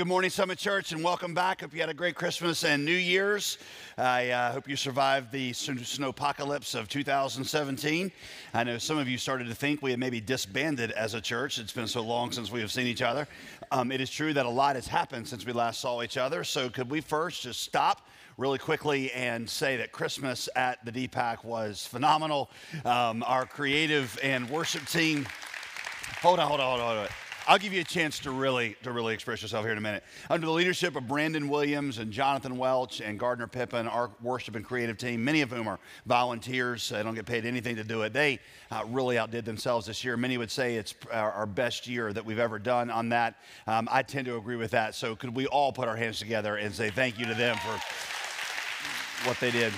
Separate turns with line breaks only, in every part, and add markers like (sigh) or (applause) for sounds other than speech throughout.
good morning, Summit Church, and welcome back. Hope you had a great Christmas and New Year's. I uh, hope you survived the snow apocalypse of 2017. I know some of you started to think we had maybe disbanded as a church. It's been so long since we have seen each other. Um, it is true that a lot has happened since we last saw each other. So, could we first just stop? really quickly and say that Christmas at the DPAC was phenomenal. Um, our creative and worship team. Hold on, hold on, hold on, hold on. I'll give you a chance to really to really express yourself here in a minute. Under the leadership of Brandon Williams and Jonathan Welch and Gardner Pippin, our worship and creative team, many of whom are volunteers, they don't get paid anything to do it. They uh, really outdid themselves this year. Many would say it's our, our best year that we've ever done on that. Um, I tend to agree with that. So could we all put our hands together and say thank you to them for what they did?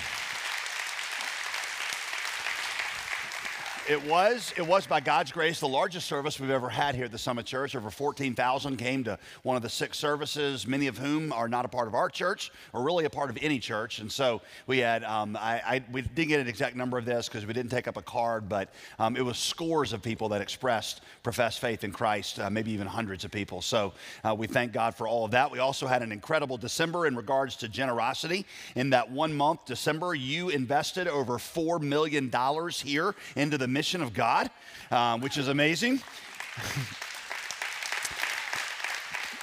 It was, it was by God's grace the largest service we've ever had here at the Summit Church. Over 14,000 came to one of the six services, many of whom are not a part of our church or really a part of any church. And so we had, um, I, I, we didn't get an exact number of this because we didn't take up a card, but um, it was scores of people that expressed professed faith in Christ, uh, maybe even hundreds of people. So uh, we thank God for all of that. We also had an incredible December in regards to generosity. In that one month, December, you invested over $4 million here into the mission of God, um, which is amazing. (laughs)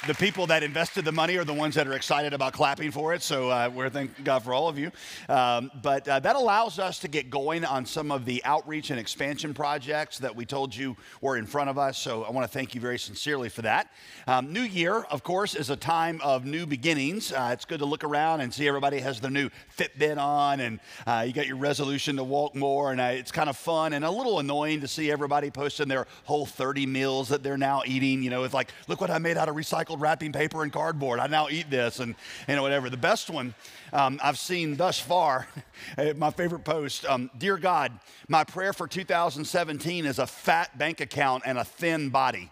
the people that invested the money are the ones that are excited about clapping for it. So uh, we're thank God for all of you. Um, but uh, that allows us to get going on some of the outreach and expansion projects that we told you were in front of us. So I want to thank you very sincerely for that. Um, new Year, of course, is a time of new beginnings. Uh, it's good to look around and see everybody has their new Fitbit on, and uh, you got your resolution to walk more, and uh, it's kind of fun and a little annoying to see everybody posting their whole 30 meals that they're now eating. You know, it's like, look what I made out of recycled recycled wrapping paper and cardboard. I now eat this and you know whatever. The best one um, I've seen thus far, (laughs) my favorite post. Um, Dear God, my prayer for 2017 is a fat bank account and a thin body.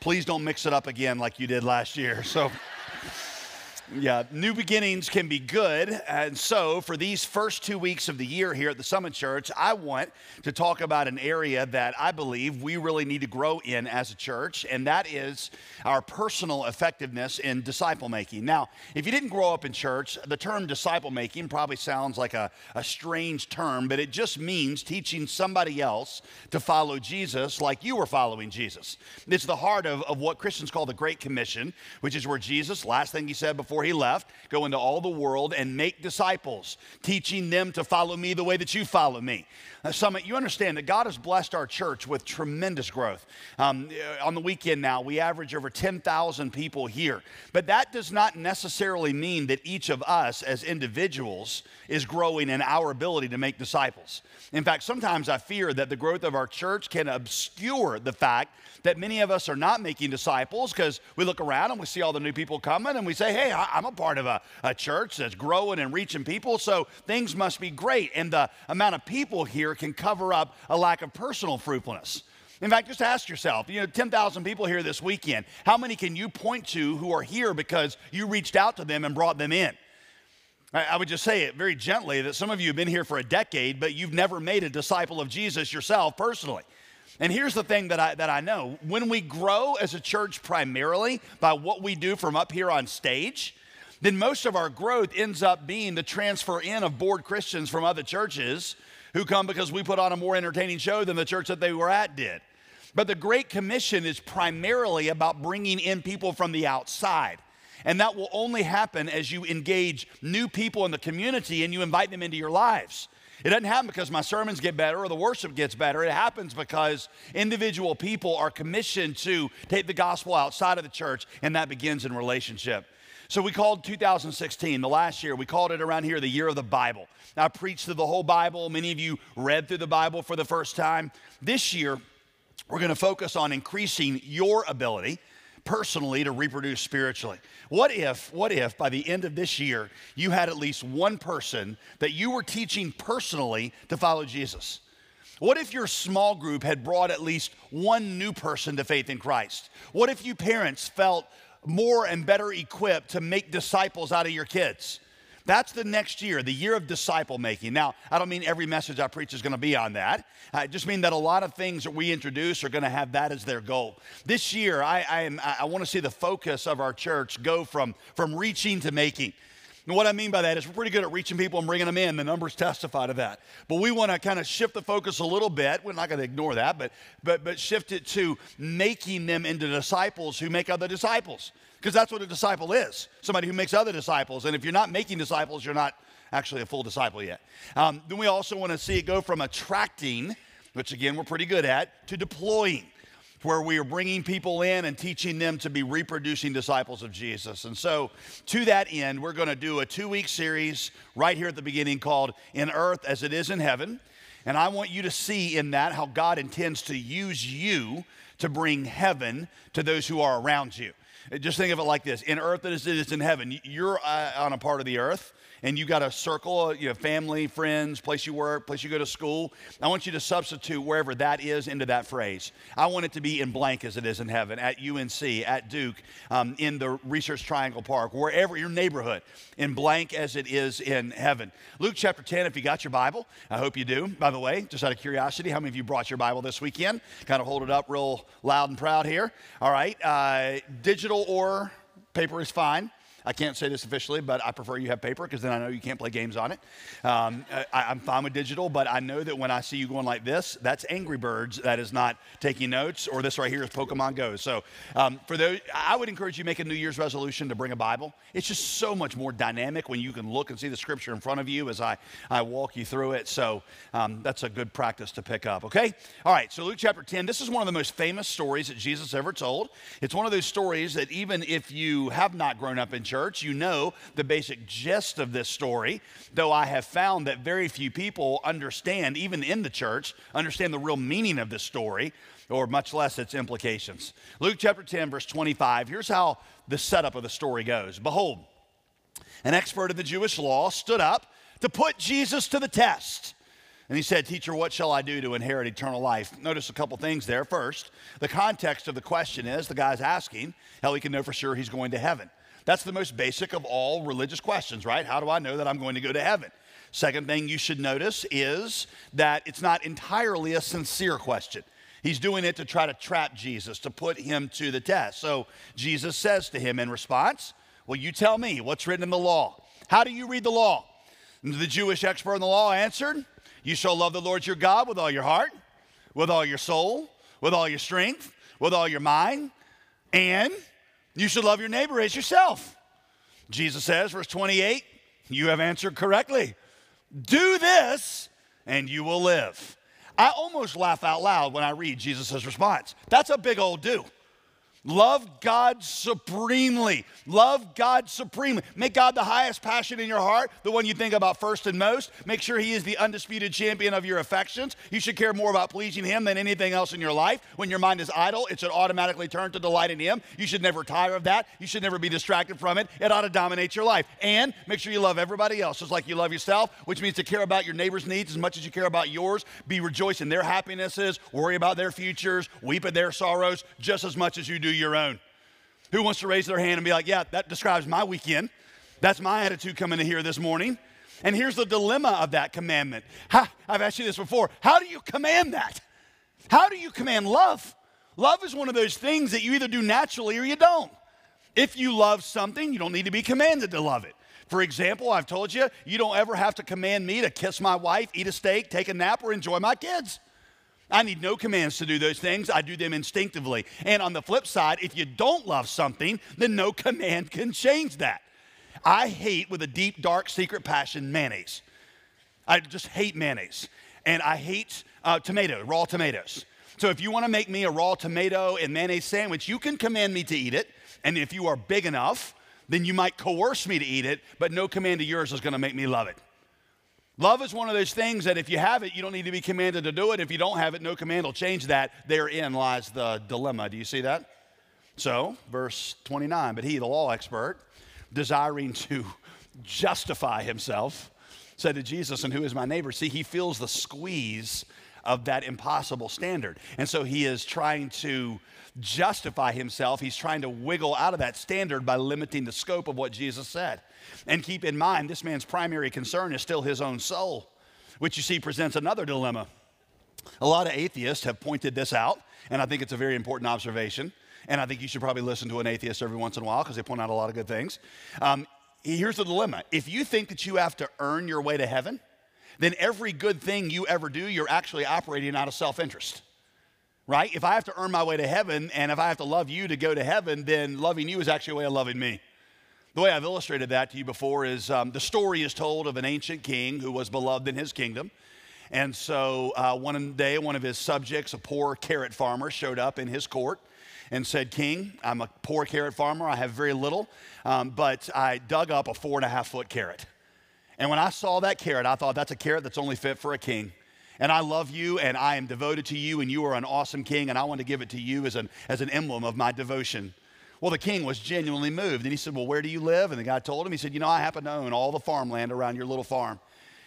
Please don't mix it up again like you did last year. (laughs) So. Yeah, new beginnings can be good. And so, for these first two weeks of the year here at the Summit Church, I want to talk about an area that I believe we really need to grow in as a church, and that is our personal effectiveness in disciple making. Now, if you didn't grow up in church, the term disciple making probably sounds like a, a strange term, but it just means teaching somebody else to follow Jesus like you were following Jesus. It's the heart of, of what Christians call the Great Commission, which is where Jesus, last thing he said before before he left go into all the world and make disciples, teaching them to follow me the way that you follow me. Now, Summit, you understand that God has blessed our church with tremendous growth. Um, uh, on the weekend now, we average over 10,000 people here. But that does not necessarily mean that each of us as individuals is growing in our ability to make disciples. In fact, sometimes I fear that the growth of our church can obscure the fact that many of us are not making disciples because we look around and we see all the new people coming and we say, hey, I'm a part of a, a church that's growing and reaching people, so things must be great. And the amount of people here can cover up a lack of personal fruitfulness. In fact, just ask yourself, you know, 10,000 people here this weekend. How many can you point to who are here because you reached out to them and brought them in? I would just say it very gently that some of you have been here for a decade, but you've never made a disciple of Jesus yourself personally. And here's the thing that I, that I know when we grow as a church primarily by what we do from up here on stage, then most of our growth ends up being the transfer in of bored Christians from other churches who come because we put on a more entertaining show than the church that they were at did. But the Great Commission is primarily about bringing in people from the outside. And that will only happen as you engage new people in the community and you invite them into your lives. It doesn't happen because my sermons get better or the worship gets better. It happens because individual people are commissioned to take the gospel outside of the church, and that begins in relationship. So we called 2016, the last year, we called it around here the year of the Bible. I preached through the whole Bible. Many of you read through the Bible for the first time. This year, we're going to focus on increasing your ability personally to reproduce spiritually. What if, what if by the end of this year, you had at least one person that you were teaching personally to follow Jesus? What if your small group had brought at least one new person to faith in Christ? What if you parents felt more and better equipped to make disciples out of your kids? That's the next year, the year of disciple making. Now, I don't mean every message I preach is going to be on that. I just mean that a lot of things that we introduce are going to have that as their goal. This year, I, I, I want to see the focus of our church go from, from reaching to making. And what I mean by that is we're pretty good at reaching people and bringing them in. The numbers testify to that. But we want to kind of shift the focus a little bit. We're not going to ignore that, but, but, but shift it to making them into disciples who make other disciples because that's what a disciple is somebody who makes other disciples. And if you're not making disciples, you're not actually a full disciple yet. Um, then we also want to see it go from attracting, which again we're pretty good at, to deploying, where we are bringing people in and teaching them to be reproducing disciples of Jesus. And so, to that end, we're going to do a two week series right here at the beginning called In Earth as It Is in Heaven. And I want you to see in that how God intends to use you to bring heaven to those who are around you. Just think of it like this in earth as it is in heaven. You're uh, on a part of the earth and you got a circle, you have family, friends, place you work, place you go to school. I want you to substitute wherever that is into that phrase. I want it to be in blank as it is in heaven, at UNC, at Duke, um, in the Research Triangle Park, wherever your neighborhood, in blank as it is in heaven. Luke chapter 10, if you got your Bible, I hope you do. By the way, just out of curiosity, how many of you brought your Bible this weekend? Kind of hold it up real loud and proud here. All right, uh, digital or paper is fine. I can't say this officially, but I prefer you have paper because then I know you can't play games on it. Um, I, am fine with digital, but I know that when I see you going like this, that's Angry Birds. That is not taking notes, or this right here is Pokemon Go. So um, for those, I would encourage you make a New Year's resolution to bring a Bible. It's just so much more dynamic when you can look and see the scripture in front of you as I, I walk you through it. So um, that's a good practice to pick up, okay? All right, so Luke chapter 10, this is one of the most famous stories that Jesus ever told. It's one of those stories that even if you have not grown up in church, church, you know the basic gist of this story, though I have found that very few people understand, even in the church, understand the real meaning of this story, or much less its implications. Luke chapter 10, verse 25, here's how the setup of the story goes Behold, an expert of the Jewish law stood up to put Jesus to the test. And he said, Teacher, what shall I do to inherit eternal life? Notice a couple things there. First, the context of the question is the guy's asking how he can know for sure he's going to heaven. That's the most basic of all religious questions, right? How do I know that I'm going to go to heaven? Second thing you should notice is that it's not entirely a sincere question. He's doing it to try to trap Jesus, to put him to the test. So Jesus says to him in response, Well, you tell me what's written in the law. How do you read the law? The Jewish expert in the law answered, You shall love the Lord your God with all your heart, with all your soul, with all your strength, with all your mind, and you should love your neighbor as yourself. Jesus says, verse 28, you have answered correctly. Do this and you will live. I almost laugh out loud when I read Jesus' response. That's a big old do. Love God supremely. Love God supremely. Make God the highest passion in your heart, the one you think about first and most. Make sure He is the undisputed champion of your affections. You should care more about pleasing Him than anything else in your life. When your mind is idle, it should automatically turn to delight in Him. You should never tire of that. You should never be distracted from it. It ought to dominate your life. And make sure you love everybody else just like you love yourself, which means to care about your neighbor's needs as much as you care about yours. Be rejoicing in their happinesses, worry about their futures, weep at their sorrows just as much as you do your own. Who wants to raise their hand and be like, yeah, that describes my weekend? That's my attitude coming in here this morning. And here's the dilemma of that commandment. I've asked you this before. How do you command that? How do you command love? Love is one of those things that you either do naturally or you don't. If you love something, you don't need to be commanded to love it. For example, I've told you, you don't ever have to command me to kiss my wife, eat a steak, take a nap, or enjoy my kids. I need no commands to do those things. I do them instinctively. And on the flip side, if you don't love something, then no (laughs) command can change that. I hate with a deep, dark, secret passion mayonnaise. I just hate mayonnaise. And I hate uh, tomato, raw tomatoes. So if you want to make me a raw tomato and mayonnaise sandwich, you can command me to eat it. And if you are big enough, then you might coerce me to eat it, but no command of yours is going to make me love it. Love is one of those things that if you have it, you don't need to be commanded to do it. If you don't have it, no command will change that. Therein lies the dilemma. Do you see that? So, verse 29 But he, the law expert, desiring to justify himself, said to Jesus, And who is my neighbor? See, he feels the squeeze of that impossible standard. And so he is trying to justify himself. He's trying to wiggle out of that standard by limiting the scope of what Jesus said. And keep in mind, this man's primary concern is still his own soul, which you see presents another dilemma. A lot of atheists have pointed this out, and I think it's a very important observation. And I think you should probably listen to an atheist every once in a while because they point out a lot of good things. Um, here's the dilemma if you think that you have to earn your way to heaven, then every good thing you ever do, you're actually operating out of self interest. Right? If I have to earn my way to heaven and if I have to love you to go to heaven, then loving you is actually a way of loving me. The way I've illustrated that to you before is um, the story is told of an ancient king who was beloved in his kingdom. And so uh, one day, one of his subjects, a poor carrot farmer, showed up in his court and said, King, I'm a poor carrot farmer. I have very little, um, but I dug up a four and a half foot carrot. And when I saw that carrot, I thought that's a carrot that's only fit for a king. And I love you and I am devoted to you and you are an awesome king and I want to give it to you as an, as an emblem of my devotion. Well, the king was genuinely moved and he said, Well, where do you live? And the guy told him, He said, You know, I happen to own all the farmland around your little farm.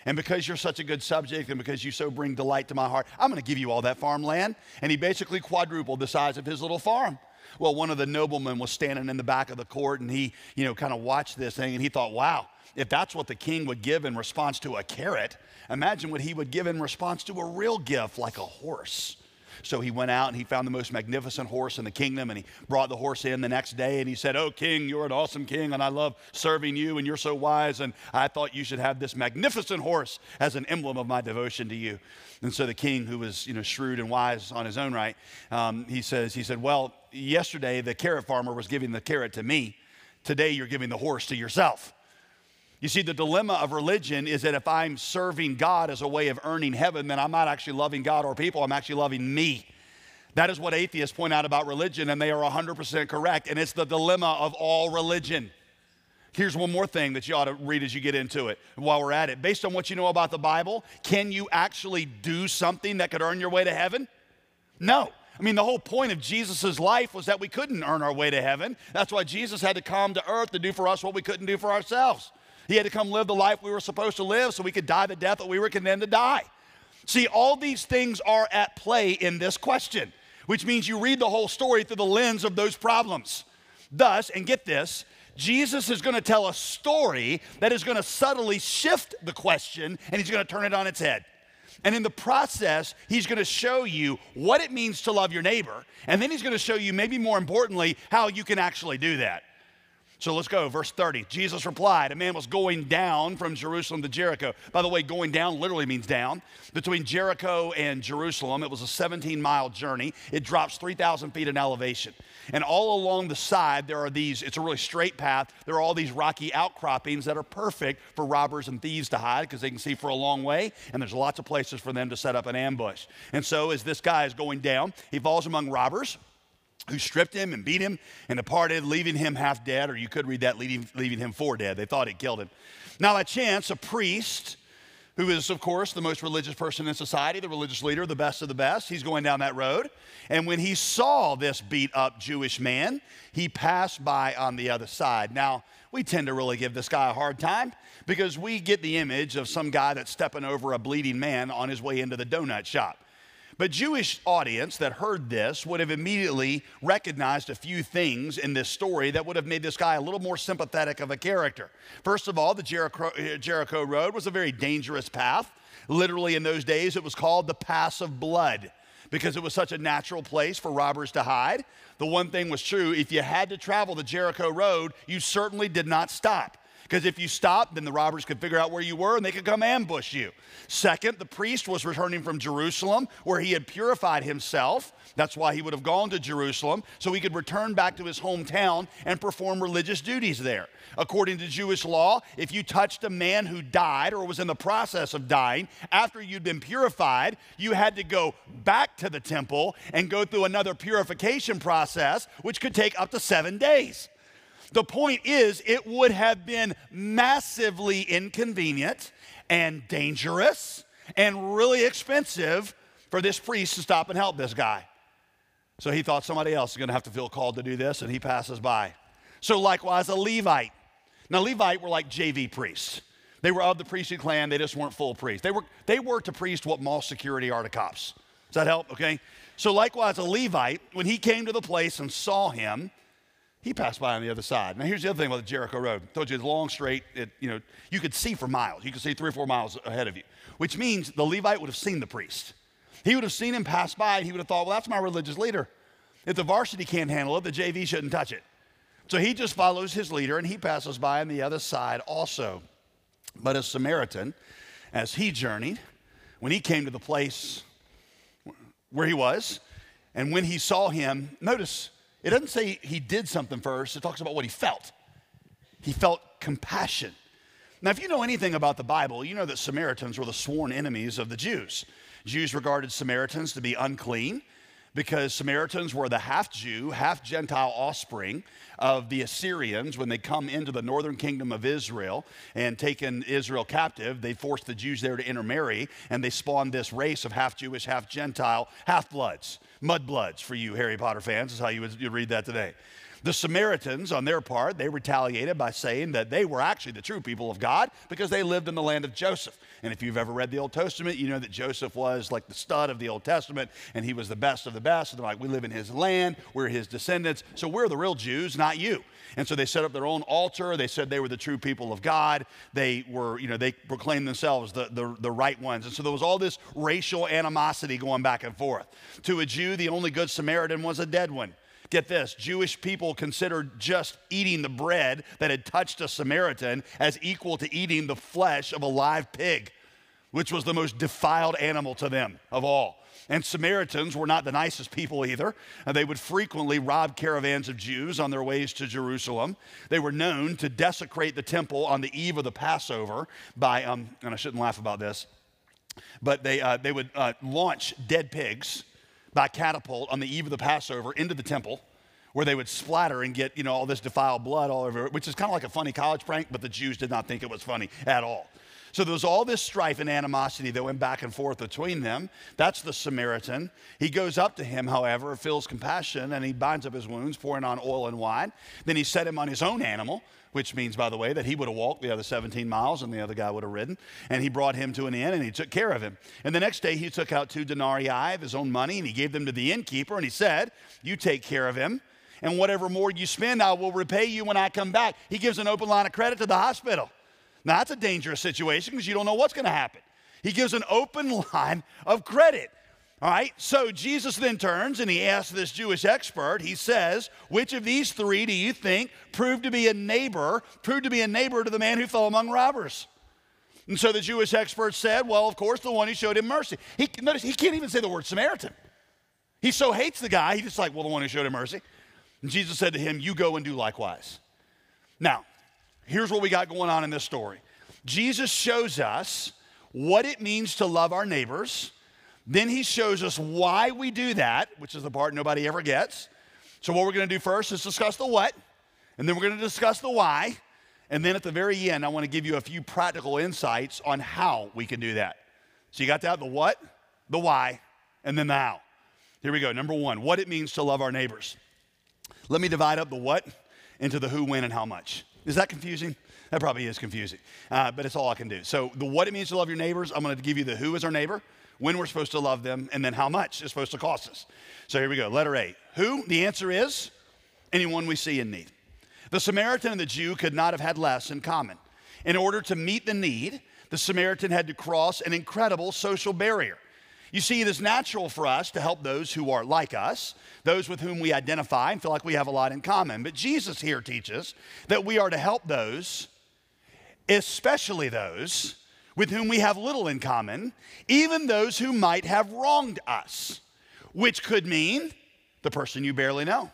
And because you're such a good subject and because you so bring delight to my heart, I'm going to give you all that farmland. And he basically quadrupled the size of his little farm. Well, one of the noblemen was standing in the back of the court and he, you know, kind of watched this thing and he thought, wow, if that's what the king would give in response to a carrot, imagine what he would give in response to a real gift like a horse. So he went out and he found the most magnificent horse in the kingdom and he brought the horse in the next day and he said, Oh, king, you're an awesome king and I love serving you and you're so wise and I thought you should have this magnificent horse as an emblem of my devotion to you. And so the king, who was you know, shrewd and wise on his own right, um, he says, he said, Well, yesterday the carrot farmer was giving the carrot to me. Today you're giving the horse to yourself. You see, the dilemma of religion is that if I'm serving God as a way of earning heaven, then I'm not actually loving God or people, I'm actually loving me. That is what atheists point out about religion, and they are 100% correct. And it's the dilemma of all religion. Here's one more thing that you ought to read as you get into it while we're at it. Based on what you know about the Bible, can you actually do something that could earn your way to heaven? No. I mean, the whole point of Jesus' life was that we couldn't earn our way to heaven. That's why Jesus had to come to earth to do for us what we couldn't do for ourselves. He had to come live the life we were supposed to live so we could die the death that we were condemned to die. See, all these things are at play in this question, which means you read the whole story through the lens of those problems. Thus, and get this, Jesus is going to tell a story that is going to subtly shift the question and he's going to turn it on its head. And in the process, he's going to show you what it means to love your neighbor. And then he's going to show you, maybe more importantly, how you can actually do that. So let's go, verse 30. Jesus replied, A man was going down from Jerusalem to Jericho. By the way, going down literally means down. Between Jericho and Jerusalem, it was a 17 mile journey. It drops 3,000 feet in elevation. And all along the side, there are these, it's a really straight path. There are all these rocky outcroppings that are perfect for robbers and thieves to hide because they can see for a long way. And there's lots of places for them to set up an ambush. And so as this guy is going down, he falls among robbers who stripped him and beat him and departed, leaving him half dead, or you could read that, leaving, leaving him for dead. They thought he killed him. Now, by chance, a priest, who is, of course, the most religious person in society, the religious leader, the best of the best, he's going down that road. And when he saw this beat up Jewish man, he passed by on the other side. Now, we tend to really give this guy a hard time because we get the image of some guy that's stepping over a bleeding man on his way into the donut shop. But Jewish audience that heard this would have immediately recognized a few things in this story that would have made this guy a little more sympathetic of a character. First of all, the Jericho, uh, Jericho Road was a very dangerous path. Literally, in those days, it was called the Pass of Blood because it was such a natural place for robbers to hide. The one thing was true if you had to travel the Jericho Road, you certainly did not stop. Because if you stopped, then the robbers could figure out where you were and they could come ambush you. Second, the priest was returning from Jerusalem where he had purified himself. That's why he would have gone to Jerusalem, so he could return back to his hometown and perform religious duties there. According to Jewish law, if you touched a man who died or was in the process of dying after you'd been purified, you had to go back to the temple and go through another purification process, which could take up to seven days. The point is, it would have been massively inconvenient and dangerous and really expensive for this priest to stop and help this guy. So he thought somebody else is going to have to feel called to do this, and he passes by. So, likewise, a Levite. Now, Levite were like JV priests. They were of the priestly clan, they just weren't full priests. They were, they were to priest what mall security are to cops. Does that help? Okay. So, likewise, a Levite, when he came to the place and saw him, he passed by on the other side. Now, here's the other thing about the Jericho Road. I told you it's long, straight. It, you know, you could see for miles. You could see three or four miles ahead of you, which means the Levite would have seen the priest. He would have seen him pass by, and he would have thought, well, that's my religious leader. If the varsity can't handle it, the JV shouldn't touch it. So he just follows his leader, and he passes by on the other side also. But a Samaritan, as he journeyed, when he came to the place where he was, and when he saw him, notice it doesn't say he did something first, it talks about what he felt. He felt compassion. Now, if you know anything about the Bible, you know that Samaritans were the sworn enemies of the Jews. Jews regarded Samaritans to be unclean because Samaritans were the half Jew, half Gentile offspring of the Assyrians when they come into the northern kingdom of Israel and taken Israel captive. They forced the Jews there to intermarry and they spawned this race of half Jewish, half Gentile, half bloods, mudbloods for you Harry Potter fans, is how you would read that today. The Samaritans, on their part, they retaliated by saying that they were actually the true people of God because they lived in the land of Joseph. And if you've ever read the Old Testament, you know that Joseph was like the stud of the Old Testament and he was the best of the best. And they're like, we live in his land, we're his descendants, so we're the real Jews, not you. And so they set up their own altar. They said they were the true people of God. They were, you know, they proclaimed themselves the, the, the right ones. And so there was all this racial animosity going back and forth. To a Jew, the only good Samaritan was a dead one. Get this Jewish people considered just eating the bread that had touched a Samaritan as equal to eating the flesh of a live pig, which was the most defiled animal to them of all. And Samaritans were not the nicest people either. They would frequently rob caravans of Jews on their ways to Jerusalem. They were known to desecrate the temple on the eve of the Passover by, um, and I shouldn't laugh about this, but they, uh, they would uh, launch dead pigs by catapult on the eve of the Passover into the temple where they would splatter and get, you know, all this defiled blood all over which is kind of like a funny college prank, but the Jews did not think it was funny at all. So there was all this strife and animosity that went back and forth between them. That's the Samaritan. He goes up to him, however, feels compassion, and he binds up his wounds, pouring on oil and wine. Then he set him on his own animal, which means, by the way, that he would have walked the other 17 miles and the other guy would have ridden. And he brought him to an inn and he took care of him. And the next day he took out two denarii of his own money and he gave them to the innkeeper and he said, You take care of him. And whatever more you spend, I will repay you when I come back. He gives an open line of credit to the hospital. Now, that's a dangerous situation because you don't know what's going to happen. He gives an open (laughs) line of credit. All right, so Jesus then turns and he asks this Jewish expert, he says, Which of these three do you think proved to be a neighbor, proved to be a neighbor to the man who fell among robbers? And so the Jewish expert said, Well, of course, the one who showed him mercy. He, notice, he can't even say the word Samaritan. He so hates the guy, he's just like, Well, the one who showed him mercy. And Jesus said to him, You go and do likewise. Now, here's what we got going on in this story Jesus shows us what it means to love our neighbors then he shows us why we do that, which is the part nobody ever gets. So, what we're going to do first is discuss the what, and then we're going to discuss the why. And then at the very end, I want to give you a few practical insights on how we can do that. So, you got that the what, the why, and then the how. Here we go. Number one, what it means to love our neighbors. Let me divide up the what into the who, when, and how much. Is that confusing? That probably is confusing, uh, but it's all I can do. So, the what it means to love your neighbors, I'm going to give you the who is our neighbor, when we're supposed to love them, and then how much it's supposed to cost us. So here we go. Letter A. Who? The answer is anyone we see in need. The Samaritan and the Jew could not have had less in common. In order to meet the need, the Samaritan had to cross an incredible social barrier. You see, it is natural for us to help those who are like us, those with whom we identify and feel like we have a lot in common. But Jesus here teaches that we are to help those, especially those with whom we have little in common, even those who might have wronged us, which could mean the person you barely know,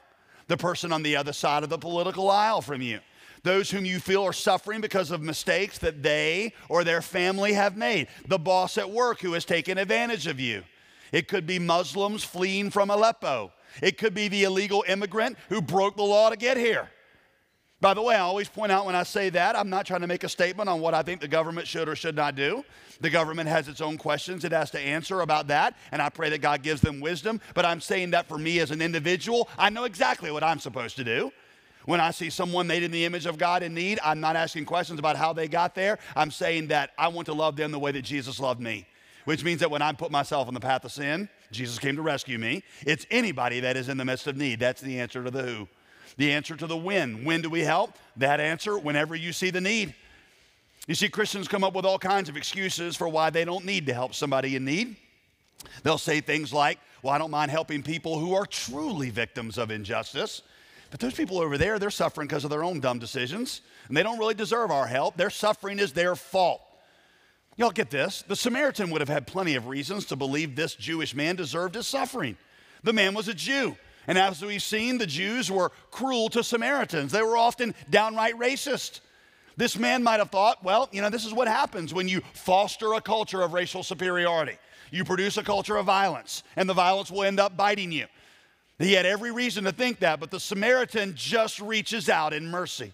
the person on the other side of the political aisle from you, those whom you feel are suffering because of mistakes that they or their family have made, the boss at work who has taken advantage of you. It could be Muslims fleeing from Aleppo. It could be the illegal immigrant who broke the law to get here. By the way, I always point out when I say that, I'm not trying to make a statement on what I think the government should or should not do. The government has its own questions it has to answer about that, and I pray that God gives them wisdom. But I'm saying that for me as an individual, I know exactly what I'm supposed to do. When I see someone made in the image of God in need, I'm not asking questions about how they got there. I'm saying that I want to love them the way that Jesus loved me, which means that when I put myself on the path of sin, Jesus came to rescue me. It's anybody that is in the midst of need. That's the answer to the who. The answer to the when. When do we help? That answer, whenever you see the need. You see, Christians come up with all kinds of excuses for why they don't need to help somebody in need. They'll say things like, Well, I don't mind helping people who are truly victims of injustice. But those people over there, they're suffering because of their own dumb decisions, and they don't really deserve our help. Their suffering is their fault. Y'all get this? The Samaritan would have had plenty of reasons to believe this Jewish man deserved his suffering. The man was a Jew. And as we've seen, the Jews were cruel to Samaritans. They were often downright racist. This man might have thought, well, you know, this is what happens when you foster a culture of racial superiority. You produce a culture of violence, and the violence will end up biting you. He had every reason to think that, but the Samaritan just reaches out in mercy.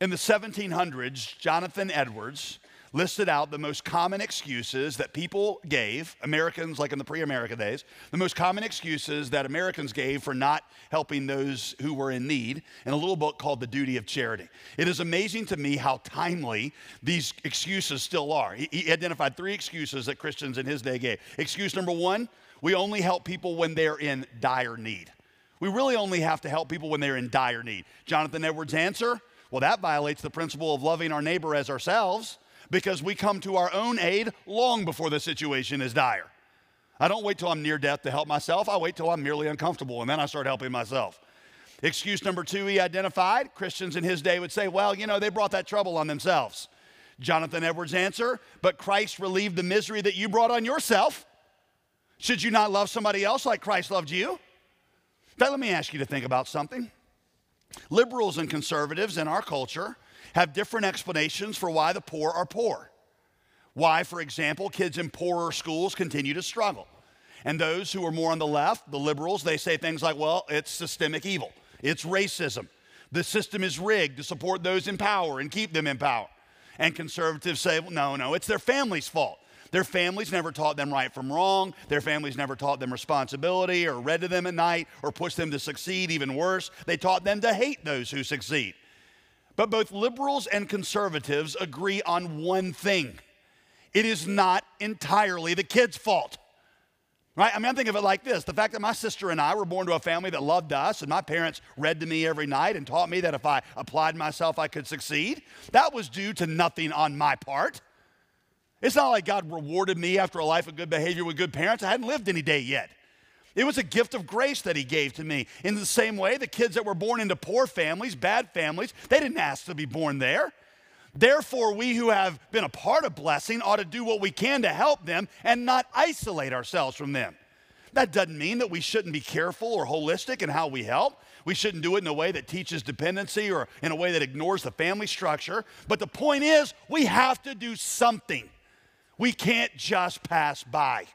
In the 1700s, Jonathan Edwards listed out the most common excuses that people gave, Americans, like in the pre America days, the most common excuses that Americans gave for not helping those who were in need in a little book called The Duty of Charity. It is amazing to me how timely these excuses still are. He, identified three excuses that Christians in his day gave. Excuse number one, we only help people when they're in dire need. We really only have to help people when they're in dire need. Jonathan Edwards' answer well, that violates the principle of loving our neighbor as ourselves because we come to our own aid long before the situation is dire. I don't wait till I'm near death to help myself. I wait till I'm merely uncomfortable and then I start helping myself. Excuse number two, he identified Christians in his day would say, well, you know, they brought that trouble on themselves. Jonathan Edwards' answer, but Christ relieved the misery that you brought on yourself. Should you not love somebody else like Christ loved you? Now, let me ask you to think about something. Liberals and conservatives in our culture have different explanations for why the poor are poor. Why, for example, kids in poorer schools continue to struggle. And those who are more on the left, the liberals, they say things like, well, it's systemic evil, it's racism. The system is rigged to support those in power and keep them in power. And conservatives say, well, no, no, it's their family's fault. Their families never taught them right from wrong. Their families never taught them responsibility or read to them at night or pushed them to succeed. Even worse, they taught them to hate those who succeed. But both liberals and conservatives agree on one thing it is not entirely the kid's fault. Right? I mean, I think of it like this the fact that my sister and I were born to a family that loved us, and my parents read to me every night and taught me that if I applied myself, I could succeed, that was due to nothing on my part. It's not like God rewarded me after a life of good behavior with good parents. I hadn't lived any day yet. It was a gift of grace that He gave to me. In the same way, the kids that were born into poor families, bad families, they didn't ask to be born there. Therefore, we who have been a part of blessing ought to do what we can to help them and not isolate ourselves from them. That doesn't mean that we shouldn't be careful or holistic in how we help. We shouldn't do it in a way that teaches dependency or in a way that ignores the family structure. But the point is, we have to do something. We can't just pass by.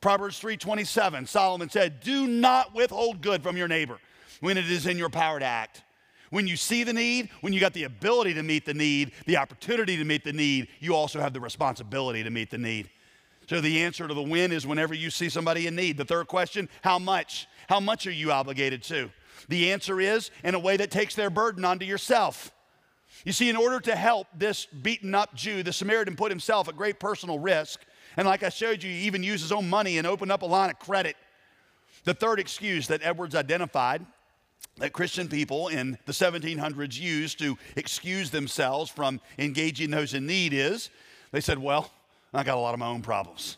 Proverbs 3:27, Solomon said, "Do not withhold good from your neighbor when it is in your power to act." When you see the need, when you got the ability to meet the need, the opportunity to meet the need, you also have the responsibility to meet the need. So the answer to the win is whenever you see somebody in need. The third question, how much? How much are you obligated to? The answer is in a way that takes their burden onto yourself. You see, in order to help this beaten up Jew, the Samaritan put himself at great personal risk. And like I showed you, he even used his own money and opened up a line of credit. The third excuse that Edwards identified that Christian people in the 1700s used to excuse themselves from engaging those in need is they said, Well, I got a lot of my own problems.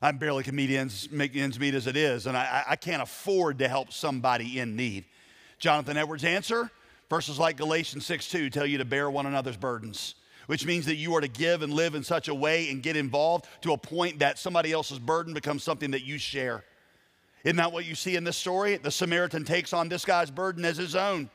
I barely can make ends meet as it is, and I, I can't afford to help somebody in need. Jonathan Edwards' answer Verses like Galatians 6 2 tell you to bear one another's burdens, which means that you are to give and live in such a way and get involved to a point that somebody else's burden becomes something that you share. Isn't that what you see in this story? The Samaritan takes on this guy's burden as his own.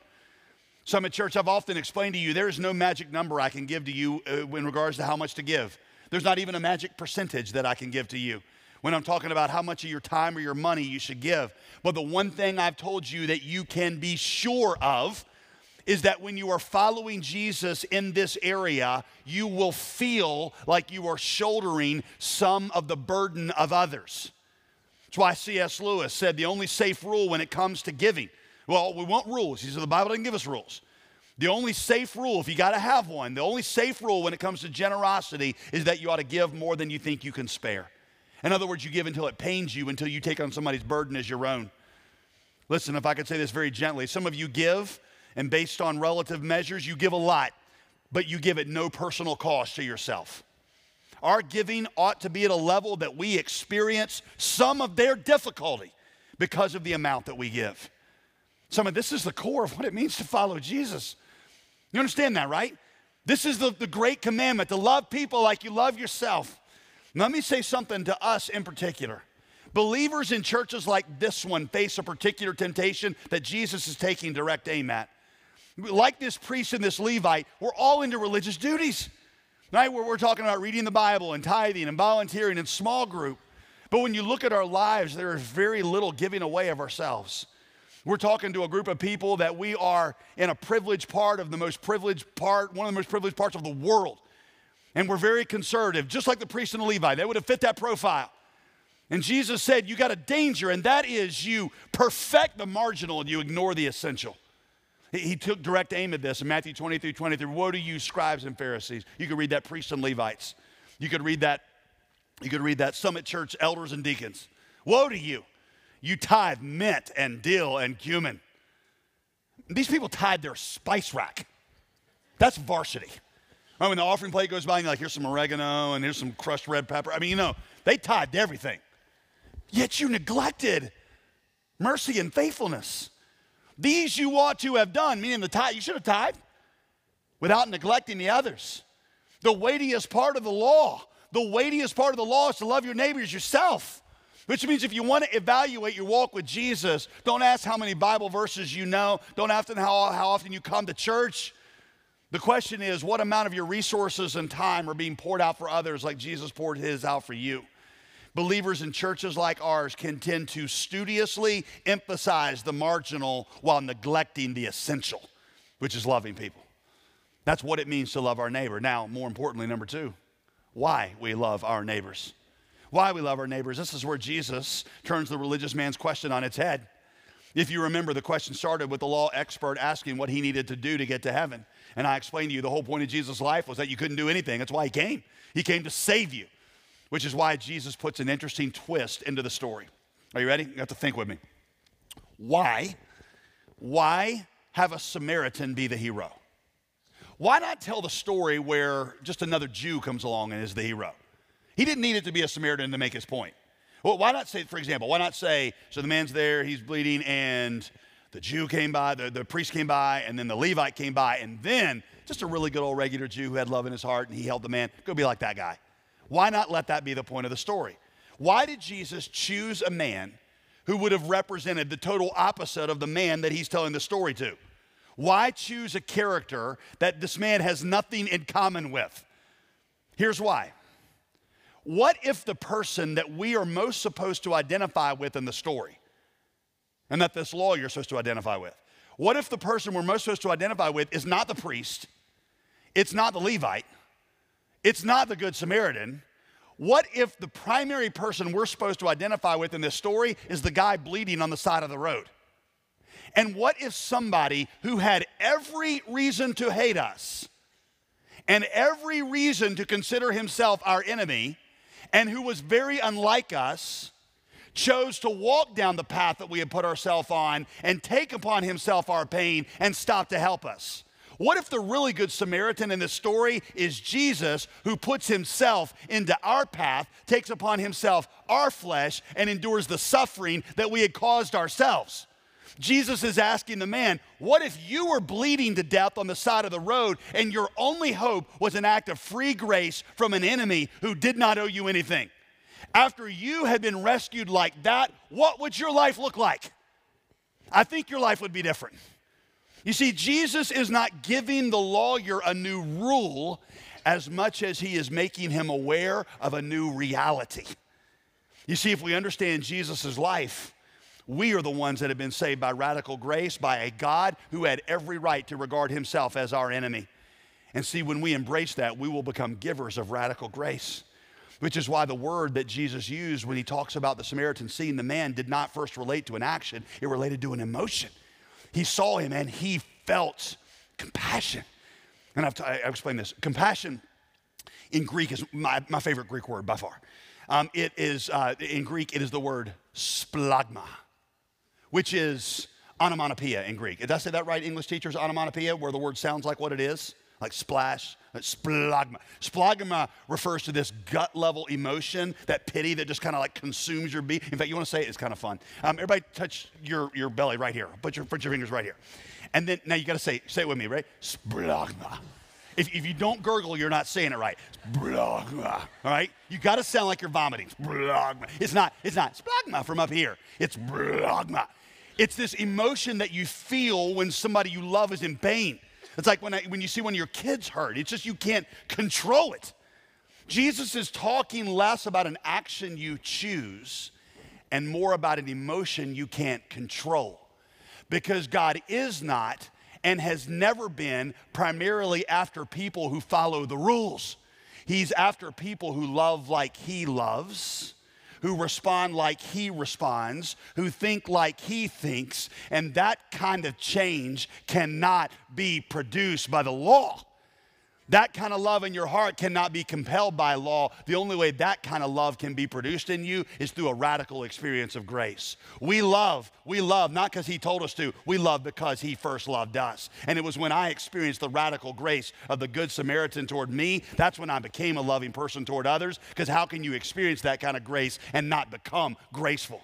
Summit Church, I've often explained to you there is no magic number I can give to you uh, in regards to how much to give. There's not even a magic percentage that I can give to you when I'm talking about how much of your time or your money you should give. But the one thing I've told you that you can be sure of is that when you are following Jesus in this area, you will feel like you are shouldering some of the burden of others. That's why C.S. Lewis said the only safe rule when it comes to giving Well, we want rules. He said the Bible doesn't give us rules. The only safe rule, if you got to have one, the only safe rule when it comes to generosity is that you ought to give more than you think you can spare. In other words, you give until it pains you, until you take on somebody's burden as your own. Listen, if I could say this very gently, some of you give, and based on relative measures, you give a lot, but you give at no personal cost to yourself. Our giving ought to be at a level that we experience some of their difficulty because of the amount that we give. Some of this is the core of what it means to follow Jesus. You understand that, right? This is the, the great commandment to love people like you love yourself. Let me say something to us in particular. Believers in churches like this one face a particular temptation that Jesus is taking direct aim at. Like this priest and this Levite, we're all into religious duties. Right? We're, we're talking about reading the Bible and tithing and volunteering in small group. But when you look at our lives, there is very little giving away of ourselves. We're talking to a group of people that we are in a privileged part of the most privileged part, one of the most privileged parts of the world. And we're very conservative, just like the priest and the Levite. They would have fit that profile. And Jesus said, You got a danger, and that is you perfect the marginal and you ignore the essential. He took direct aim at this in Matthew 23 23. Woe to you, scribes and Pharisees. You could read that, priests and Levites. You could read that, you could read that, Summit Church elders and deacons. Woe to you. You tithe mint and dill and cumin. These people tied their spice rack. That's varsity. Right, when the offering plate goes by and you're like, here's some oregano and here's some crushed red pepper. I mean, you know, they tithed everything. Yet you neglected mercy and faithfulness. These you ought to have done, meaning the tithe, you should have tithed without neglecting the others. The weightiest part of the law, the weightiest part of the law is to love your neighbors yourself. Which means if you want to evaluate your walk with Jesus, don't ask how many Bible verses you know. Don't ask how, how often you come to church. The question is, what amount of your resources and time are being poured out for others like Jesus poured his out for you? Believers in churches like ours can tend to studiously emphasize the marginal while neglecting the essential, which is loving people. That's what it means to love our neighbor. Now, more importantly, number two, why we love our neighbors why we love our neighbors. This is where Jesus turns the religious man's question on its head. If you remember, the question started with the law expert asking what he needed to do to get to heaven. And I explained to you the whole point of Jesus' life was that you couldn't do anything. That's why he came. He came to save you, which is why Jesus puts an interesting twist into the story. Are you ready? You have to think with me. Why? Why have a Samaritan be the hero? Why not tell the story where just another Jew comes along and is the hero? He didn't need it to be a Samaritan to make his point. Well, why not say, for example, why not say, so the man's there, he's bleeding, and the Jew came by, the, the priest came by, and then the Levite came by, and then just a really good old regular Jew who had love in his heart and he held the man. Go be like that guy. Why not let that be the point of the story? Why did Jesus choose a man who would have represented the total opposite of the man that he's telling the story to? Why choose a character that this man has nothing in common with? Here's why what if the person that we are most supposed to identify with in the story, and that this lawyer is supposed to identify with, what if the person we're most supposed to identify with is not the priest, it's not the Levite, it's not the Good Samaritan? What if the primary person we're supposed to identify with in this story is the guy bleeding on the side of the road? And what if somebody who had every reason to hate us and every reason to consider himself our enemy and who was very unlike us, chose to walk down the path that we had put ourselves on and take upon himself our pain and stop to help us. What if the really good Samaritan in this story is Jesus who puts himself into our path, takes upon himself our flesh, and endures the suffering that we had caused ourselves? Jesus is asking the man, What if you were bleeding to death on the side of the road and your only hope was an act of free grace from an enemy who did not owe you anything? After you had been rescued like that, what would your life look like? I think your life would be different. You see, Jesus is not giving the lawyer a new rule as much as he is making him aware of a new reality. You see, if we understand Jesus' life, we are the ones that have been saved by radical grace, by a God who had every right to regard himself as our enemy. And see, when we embrace that, we will become givers of radical grace, which is why the word that Jesus used when he talks about the Samaritan seeing the man did not first relate to an action, it related to an emotion. He saw him and he felt compassion. And I've, t- I've explained this. Compassion in Greek is my, my favorite Greek word by far. Um, it is, uh, in Greek, it is the word splagma, which is onomatopoeia in Greek. Did I say that right, English teachers? Onomatopoeia, where the word sounds like what it is, like splash, splagma. Splagma refers to this gut level emotion, that pity that just kind of like consumes your being. In fact, you want to say it, it's kind of fun. Um, everybody touch your, your belly right here. Put your, put your fingers right here. And then now you got to say, say it with me, right? Splagma. If, if you don't gurgle, you're not saying it right. Splagma. All right? You got to sound like you're vomiting. Splagma. It's not, it's not splagma from up here. It's splagma. It's this emotion that you feel when somebody you love is in pain. It's like when, I, when you see when your kids hurt, it's just you can't control it. Jesus is talking less about an action you choose and more about an emotion you can't control. Because God is not and has never been primarily after people who follow the rules. He's after people who love like He loves who respond like he responds, who think like he thinks, and that kind of change cannot be produced by the law. That kind of love in your heart cannot be compelled by law. The only way that kind of love can be produced in you is through a radical experience of grace. We love, we love not because He told us to, we love because He first loved us. And it was when I experienced the radical grace of the Good Samaritan toward me, that's when I became a loving person toward others. Because how can you experience that kind of grace and not become graceful?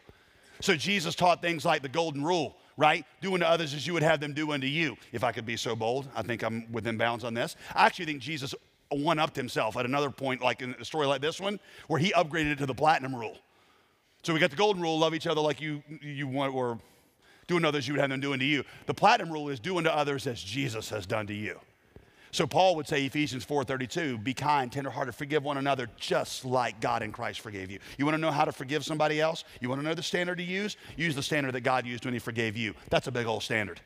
So Jesus taught things like the golden rule right? Do unto others as you would have them do unto you. If I could be so bold, I think I'm within bounds on this. I actually think Jesus one upped himself at another point, like in a story like this one, where he upgraded it to the platinum rule. So we got the golden rule love each other like you, you want, or do unto others you would have them do unto you. The platinum rule is do unto others as Jesus has done to you. So Paul would say Ephesians 4:32, be kind, tenderhearted, forgive one another just like God in Christ forgave you. You want to know how to forgive somebody else? You want to know the standard to use? Use the standard that God used when he forgave you. That's a big old standard.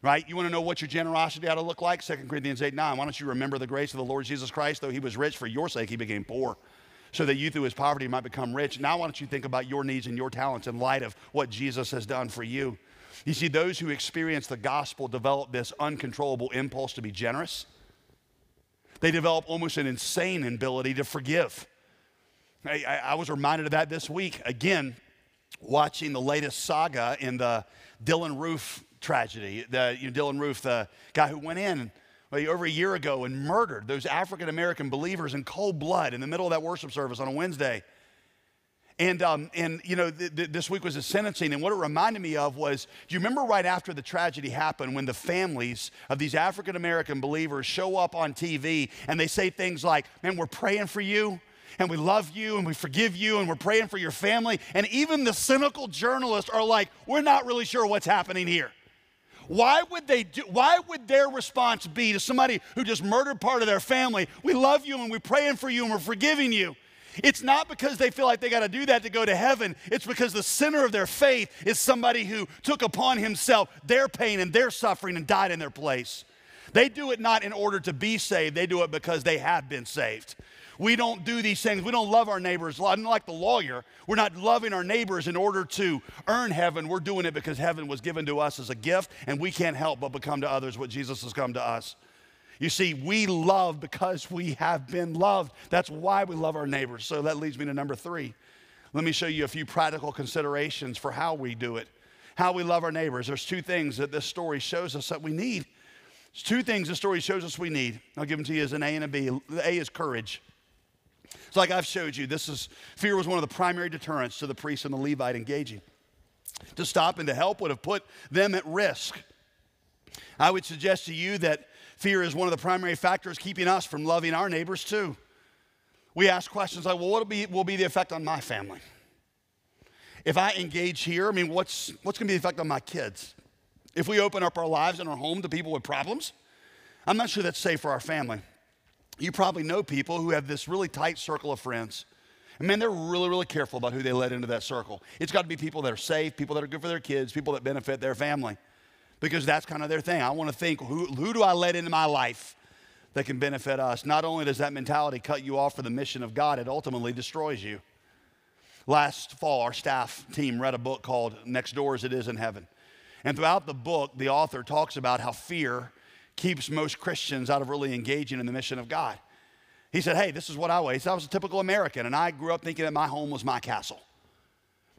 Right? You want to know what your generosity ought to look like? 2 Corinthians 8 9. Why don't you remember the grace of the Lord Jesus Christ? Though he was rich, for your sake he became poor, so that you through his poverty might become rich. Now, why don't you think about your needs and your talents in light of what Jesus has done for you? You see, those who experience the gospel develop this uncontrollable impulse to be generous. They develop almost an insane ability to forgive. I, I, I was reminded of that this week. Again, watching the latest saga in the Dylann Roof tragedy. The, you know, Dylann Roof, the guy who went in well, over a year ago and murdered those African American believers in cold blood in the middle of that worship service on a Wednesday. And, um, and you know, th- th- this week was his sentencing, and what it reminded me of was do you remember right after the tragedy happened when the families of these African American believers show up on TV and they say things like, Man, we're praying for you, and we love you, and we forgive you, and we're praying for your family. And even the cynical journalists are like, We're not really sure what's happening here. Why would they do why would their response be to somebody who just murdered part of their family? We love you and we're praying for you and we're forgiving you. It's not because they feel like they got to do that to go to heaven. It's because the center of their faith is somebody who took upon himself their pain and their suffering and died in their place. They do it not in order to be saved, they do it because they have been saved. We don't do these things. We don't love our neighbors. like the lawyer, we're not loving our neighbors in order to earn heaven. We're doing it because heaven was given to us as a gift, and we can't help but become to others what Jesus has come to us. You see, we love because we have been loved. That's why we love our neighbors. So that leads me to number three. Let me show you a few practical considerations for how we do it, how we love our neighbors. There's two things that this story shows us that we need. There's two things the story shows us we need. I'll give them to you as an A and a B. The A is courage. It's like I've showed you. This is fear was one of the primary deterrents to the priest and the Levite engaging. To stop and to help would have put them at risk. I would suggest to you that Fear is one of the primary factors keeping us from loving our neighbors too. We ask questions like, well, what will be, will be the effect on my family? If I engage here, I mean, what's, what's going to be the effect on my kids? If we open up our lives and our home to people with problems, I'm not sure that's safe for our family. You probably know people who have this really tight circle of friends. And man, they're really, really careful about who they let into that circle. It's got to be people that are safe, people that are good for their kids, people that benefit their family because that's kind of their thing. I want to think who, who do I let into my life that can benefit us? Not only does that mentality cut you off for the mission of God, it ultimately destroys you. Last fall, our staff team read a book called Next Door as It Is in Heaven. And throughout the book, the author talks about how fear keeps most Christians out of really engaging in the mission of God. He said, Hey, this is what I was. I was a typical American, and I grew up thinking that my home was my castle.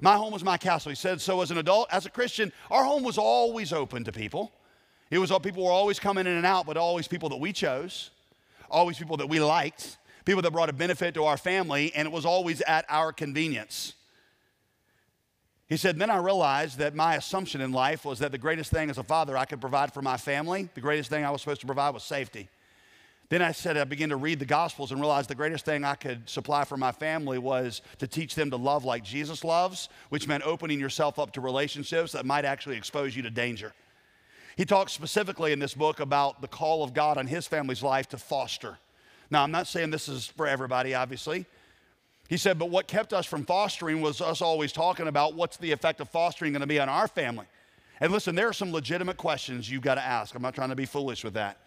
My home was my castle. He said, So as an adult, as a Christian, our home was always open to people. It was people were always coming in and out, but always people that we chose, always people that we liked, people that brought a benefit to our family, and it was always at our convenience. He said, Then I realized that my assumption in life was that the greatest thing as a father I could provide for my family, the greatest thing I was supposed to provide was safety. Then I said, I began to read the Gospels and realized the greatest thing I could supply for my family was to teach them to love like Jesus loves, which meant opening yourself up to relationships that might actually expose you to danger. He talks specifically in this book about the call of God on his family's life to foster. Now, I'm not saying this is for everybody, obviously. He said, but what kept us from fostering was us always talking about what's the effect of fostering going to be on our family. And listen, there are some legitimate questions you've got to ask. I'm not trying to be foolish with that.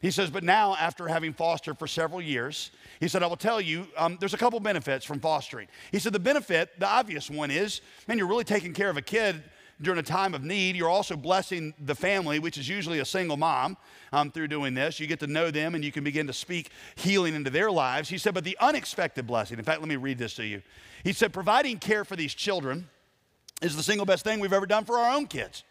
He says, but now, after having fostered for several years, he said, I will tell you, um, there's a couple benefits from fostering. He said, the benefit, the obvious one is, man, you're really taking care of a kid during a time of need. You're also blessing the family, which is usually a single mom, um, through doing this. You get to know them and you can begin to speak healing into their lives. He said, but the unexpected blessing, in fact, let me read this to you. He said, providing care for these children is the single best thing we've ever done for our own kids.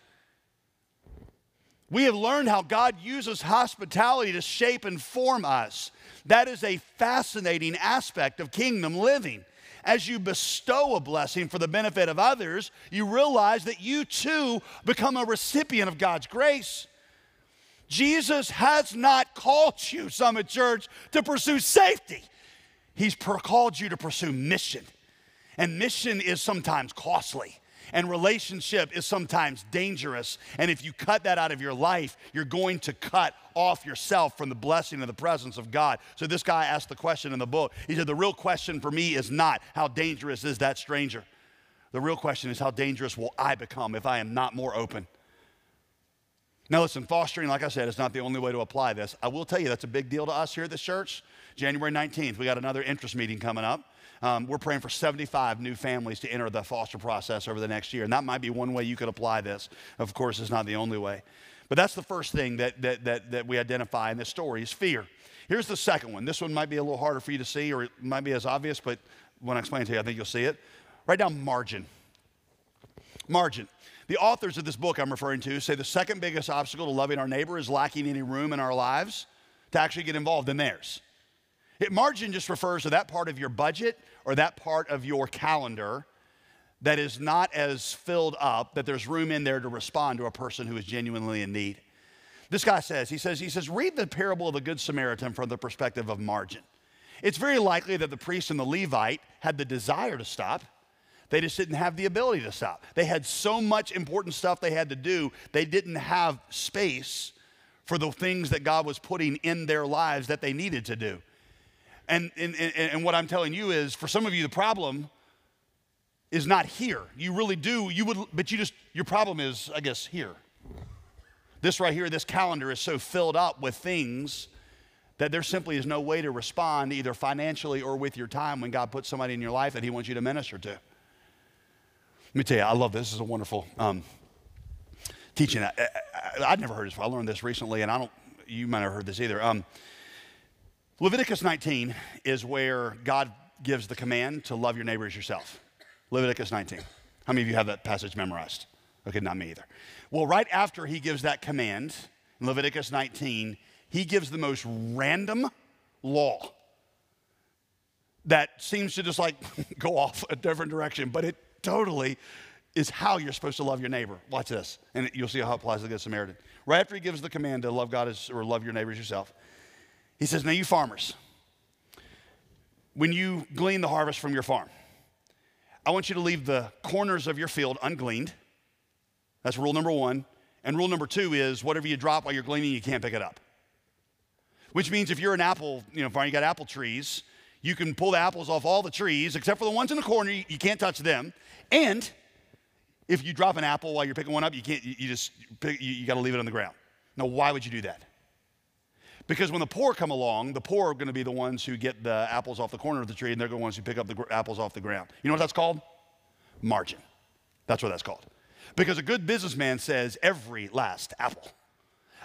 We have learned how God uses hospitality to shape and form us. That is a fascinating aspect of kingdom living. As you bestow a blessing for the benefit of others, you realize that you too become a recipient of God's grace. Jesus has not called you, Summit Church, to pursue safety. He's called you to pursue mission. And mission is sometimes costly. And relationship is sometimes dangerous. And if you cut that out of your life, you're going to cut off yourself from the blessing and the presence of God. So this guy asked the question in the book. He said, The real question for me is not how dangerous is that stranger? The real question is how dangerous will I become if I am not more open? Now, listen, fostering, like I said, is not the only way to apply this. I will tell you that's a big deal to us here at this church. January 19th, we got another interest meeting coming up. Um, we're praying for 75 new families to enter the foster process over the next year. And that might be one way you could apply this. Of course, it's not the only way. But that's the first thing that, that, that, that we identify in this story is fear. Here's the second one. This one might be a little harder for you to see, or it might be as obvious, but when I explain it to you, I think you'll see it. Write down margin. Margin. The authors of this book I'm referring to say the second biggest obstacle to loving our neighbor is lacking any room in our lives to actually get involved in theirs. It, margin just refers to that part of your budget or that part of your calendar that is not as filled up that there's room in there to respond to a person who is genuinely in need. This guy says, he says, he says, read the parable of the Good Samaritan from the perspective of margin. It's very likely that the priest and the Levite had the desire to stop. They just didn't have the ability to stop. They had so much important stuff they had to do, they didn't have space for the things that God was putting in their lives that they needed to do. And, and, and what I'm telling you is for some of you, the problem is not here. You really do, you would, but you just, your problem is, I guess, here. This right here, this calendar is so filled up with things that there simply is no way to respond either financially or with your time when God puts somebody in your life that He wants you to minister to. Let me tell you, I love this. This is a wonderful um, teaching. I, would never heard this before. I learned this recently, and I don't, you might have heard this either. Um, Leviticus 19 is where God gives the command to love your neighbor as yourself. Leviticus 19. How many of you have that passage memorized? Okay, not me either. Well, right after he gives that command in Leviticus 19, he gives the most random law that seems to just like (laughs) go off a different direction, but it totally is how you're supposed to love your neighbor. Watch this, and you'll see how it applies to the Good Samaritan. Right after he gives the command to love God as, or love your neighbors yourself, he says, Now, you farmers, when you glean the harvest from your farm, I want you to leave the corners of your field ungleaned. That's rule number one. And rule number two is whatever you drop while you're gleaning, you can't pick it up. Which means if you're an apple, you know, farm, you got apple trees, you can pull the apples off all the trees except for the ones in the corner, you, can't touch them. And if you drop an apple while you're picking one up, you can't, you, you just, pick, you, you got to leave it on the ground. Now, why would you do that? Because when the poor come along, the poor are going to be the ones who get the apples off the corner of the tree, and they're the ones who pick up the apples off the ground. You know what that's called? Margin. That's what that's called. Because a good businessman says, every last apple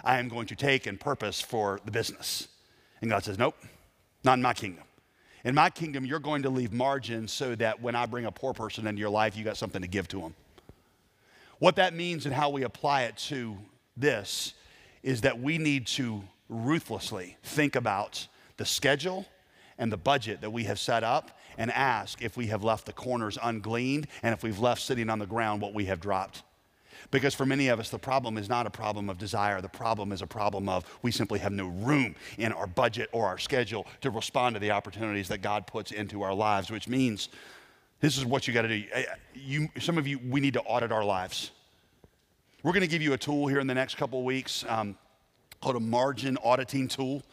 I am going to take and purpose for the business. And God says, nope, not in my kingdom. In my kingdom, you're going to leave margin so that when I bring a poor person into your life, you got something to give to them. What that means and how we apply it to this is that we need to ruthlessly think about the schedule and the budget that we have set up and ask if we have left the corners ungleaned and if we've left sitting on the ground what we have dropped. Because for many of us, the problem is not a problem of desire. The problem is a problem of we simply have no room in our budget or our schedule to respond to the opportunities that God puts into our lives, which means this is what you got to do. You, some of you, we need to audit our lives. We're going to give you a tool here in the next couple weeks um, called a margin auditing tool.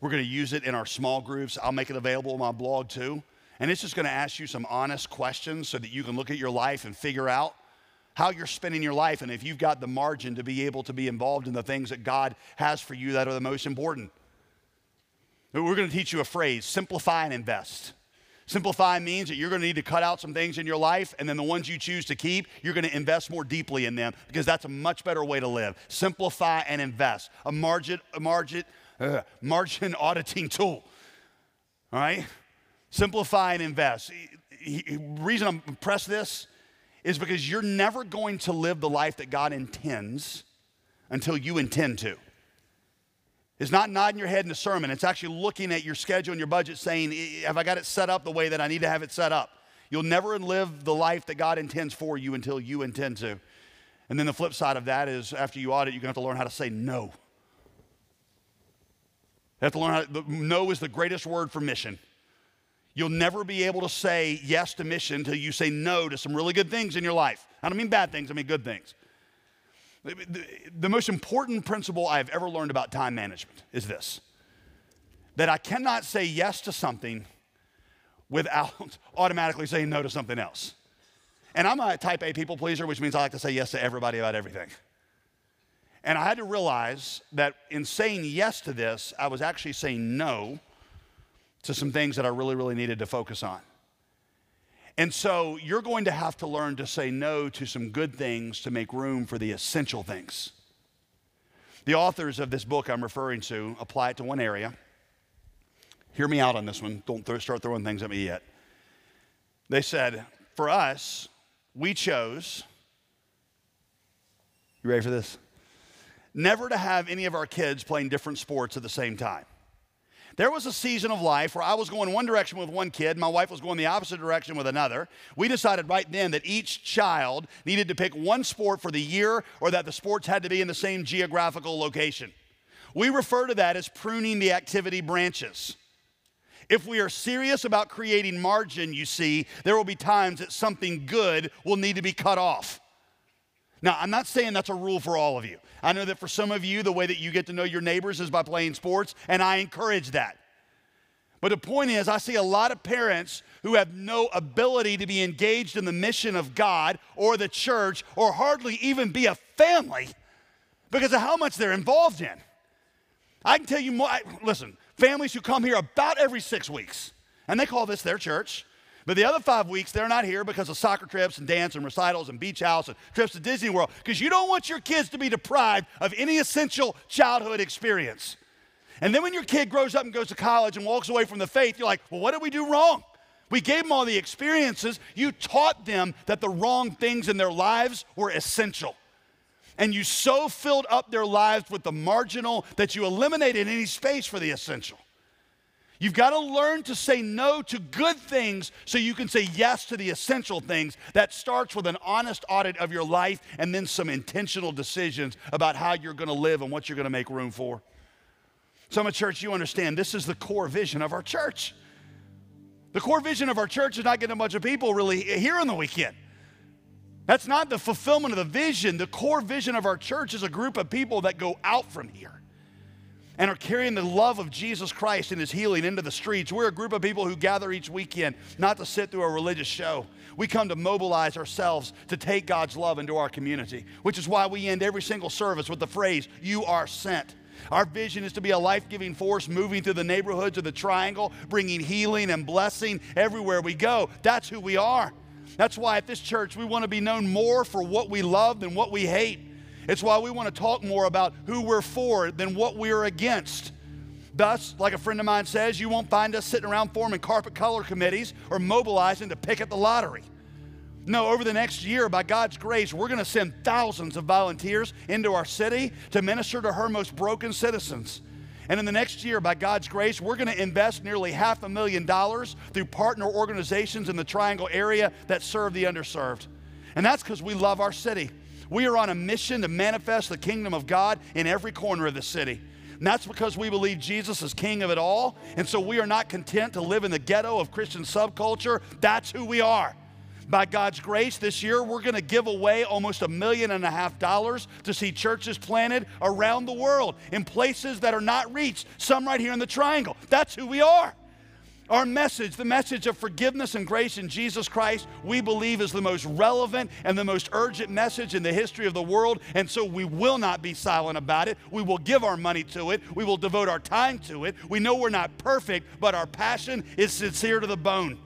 We're going to use it in our small groups. I'll make it available on my blog too. And it's just going to ask you some honest questions so that you can look at your life and figure out how you're spending your life and if you've got the margin to be able to be involved in the things that God has for you that are the most important. We're going to teach you a phrase simplify and invest. Simplify means that you're going to need to cut out some things in your life, and then the ones you choose to keep, you're going to invest more deeply in them because that's a much better way to live. Simplify and invest. A margin, a margin, uh, margin (laughs) auditing tool. All right? Simplify and invest. The reason I'm press this is because you're never going to live the life that God intends until you intend to. It's not nodding your head in a sermon. It's actually looking at your schedule and your budget saying, Have I got it set up the way that I need to have it set up? You'll never live the life that God intends for you until you intend to. And then the flip side of that is after you audit, you're going to have to learn how to say no. You have to learn how to, no is the greatest word for mission. You'll never be able to say yes to mission until you say no to some really good things in your life. I don't mean bad things, I mean good things. The, most important principle I've ever learned about time management is this that I cannot say yes to something without (laughs) automatically saying no to something else. And I'm a type A people pleaser, which means I like to say yes to everybody about everything. And I had to realize that in saying yes to this, I was actually saying no to some things that I really, really needed to focus on. And so you're going to have to learn to say no to some good things to make room for the essential things. The authors of this book I'm referring to apply it to one area. Hear me out on this one. Don't start throwing things at me yet. They said, for us, we chose, you ready for this? Never to have any of our kids playing different sports at the same time. There was a season of life where I was going one direction with one kid, my wife was going the opposite direction with another. We decided right then that each child needed to pick one sport for the year or that the sports had to be in the same geographical location. We refer to that as pruning the activity branches. If we are serious about creating margin, you see, there will be times that something good will need to be cut off. Now, I'm not saying that's a rule for all of you. I know that for some of you, the way that you get to know your neighbors is by playing sports, and I encourage that. But the point is, I see a lot of parents who have no ability to be engaged in the mission of God or the church or hardly even be a family because of how much they're involved in. I can tell you more. Listen, families who come here about every six weeks, and they call this their church. But the other five weeks, they're not here because of soccer trips and dance and recitals and beach house and trips to Disney World because you don't want your kids to be deprived of any essential childhood experience. And then when your kid grows up and goes to college and walks away from the faith, you're like, well, what did we do wrong? We gave them all the experiences. You taught them that the wrong things in their lives were essential. And you so filled up their lives with the marginal that you eliminated any space for the essential. You've got to learn to say no to good things so you can say yes to the essential things. That starts with an honest audit of your life and then some intentional decisions about how you're going to live and what you're going to make room for. Of church, you understand, this is the core vision of our church. The core vision of our church is not getting a bunch of people really here on the weekend. That's not the fulfillment of the vision. The core vision of our church is a group of people that go out from here and are carrying the love of Jesus Christ and his healing into the streets. We're a group of people who gather each weekend not to sit through a religious show. We come to mobilize ourselves to take God's love into our community, which is why we end every single service with the phrase, You are sent. Our vision is to be a life giving force moving through the neighborhoods of the triangle, bringing healing and blessing everywhere we go. That's who we are. That's why at this church we want to be known more for what we love than what we hate. It's why we want to talk more about who we're for than what we're against. Thus, like a friend of mine says, you won't find us sitting around forming carpet color committees or mobilizing to pick at the lottery. No, over the next year, by God's grace, we're going to send thousands of volunteers into our city to minister to her most broken citizens. And in the next year, by God's grace, we're going to invest nearly half a million dollars through partner organizations in the Triangle area that serve the underserved. And that's because we love our city. We are on a mission to manifest the kingdom of God in every corner of the city. And that's because we believe Jesus is king of it all. And so we are not content to live in the ghetto of Christian subculture. That's who we are. By God's grace, this year we're going to give away almost a million and a half dollars to see churches planted around the world in places that are not reached, some right here in the triangle. That's who we are. Our message, the message of forgiveness and grace in Jesus Christ, we believe is the most relevant and the most urgent message in the history of the world. And so we will not be silent about it. We will give our money to it. We will devote our time to it. We know we're not perfect, but our passion is sincere to the bone.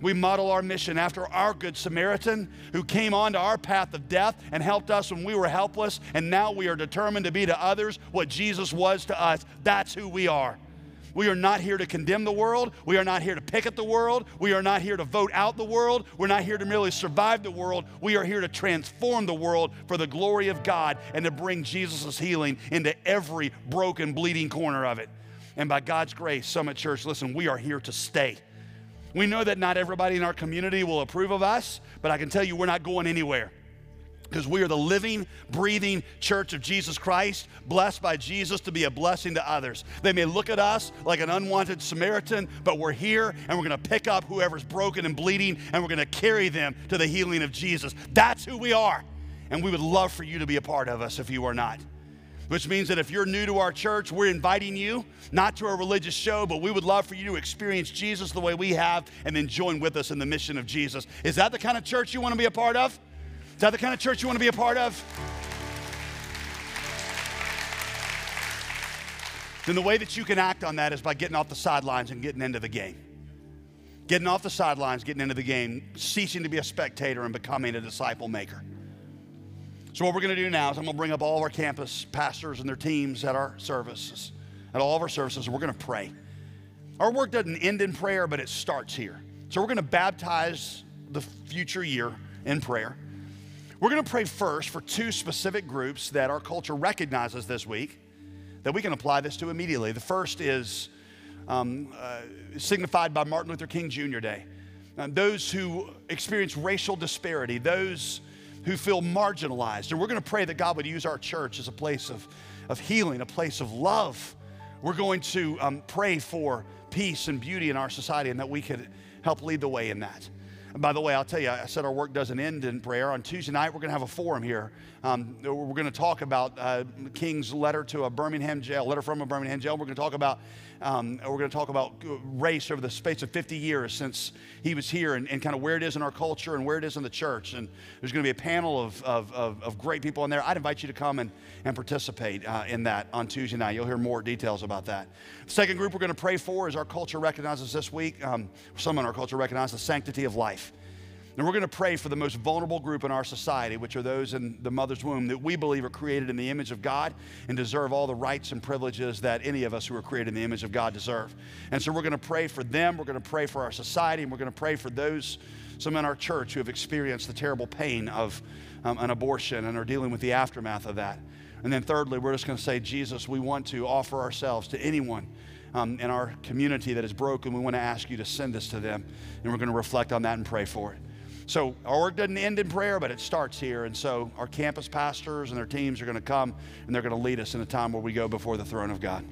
We model our mission after our Good Samaritan who came onto our path of death and helped us when we were helpless. And now we are determined to be to others what Jesus was to us. That's who we are. We are not here to condemn the world. We are not here to pick at the world. We are not here to vote out the world. We're not here to merely survive the world. We are here to transform the world for the glory of God and to bring Jesus' healing into every broken, bleeding corner of it. And by God's grace, Summit Church, listen, we are here to stay. We know that not everybody in our community will approve of us, but I can tell you we're not going anywhere because we are the living, breathing church of Jesus Christ, blessed by Jesus to be a blessing to others. They may look at us like an unwanted Samaritan, but we're here and we're going to pick up whoever's broken and bleeding and we're going to carry them to the healing of Jesus. That's who we are. And we would love for you to be a part of us if you are not which means that if you're new to our church, we're inviting you not to a religious show, but we would love for you to experience Jesus the way we have and then join with us in the mission of Jesus. Is that the kind of church you want to be a part of? Is that the kind of church you want to be a part of? Then the way that you can act on that is by getting off the sidelines and getting into the game. Getting off the sidelines, getting into the game, ceasing to be a spectator and becoming a disciple maker. So, what we're going to do now is I'm going to bring up all of our campus pastors and their teams at our services, at all of our services, and we're going to pray. Our work doesn't end in prayer, but it starts here. So, we're going to baptize the future year in prayer. We're going to pray first for two specific groups that our culture recognizes this week that we can apply this to immediately. The first is um, uh, signified by Martin Luther King Jr. Day. Uh, those who experience racial disparity, those who feel marginalized. And we're going to pray that God would use our church as a place of, of healing, a place of love. We're going to um, pray for peace and beauty in our society and that we could help lead the way in that. And by the way, I'll tell you, I said our work doesn't end in prayer. On Tuesday night, we're going to have a forum here. Um, we're going to talk about uh, King's letter to a Birmingham jail, letter from a Birmingham jail. We're going to talk about um, we're going to talk about race over the space of 50 years since he was here and, and, kind of where it is in our culture and where it is in the church. And there's going to be a panel of, of, of, of great people in there. I'd invite you to come and, and participate uh, in that on Tuesday night. You'll hear more details about that. The second group we're going to pray for is our culture recognizes this week, um, some in our culture recognize the sanctity of life. And we're going to pray for the most vulnerable group in our society, which are those in the mother's womb that we believe are created in the image of God and deserve all the rights and privileges that any of us who are created in the image of God deserve. And so we're going to pray for them, we're going to pray for our society, and we're going to pray for those, some in our church who have experienced the terrible pain of um, an abortion and are dealing with the aftermath of that. And then thirdly, we're just going to say, Jesus, we want to offer ourselves to anyone um, in our community that is broken. We want to ask you to send us to them. And we're going to reflect on that and pray for it. So our work doesn't end in prayer, but it starts here. And so our campus pastors and their teams are going to come and they're going to lead us in a time where we go before the throne of God.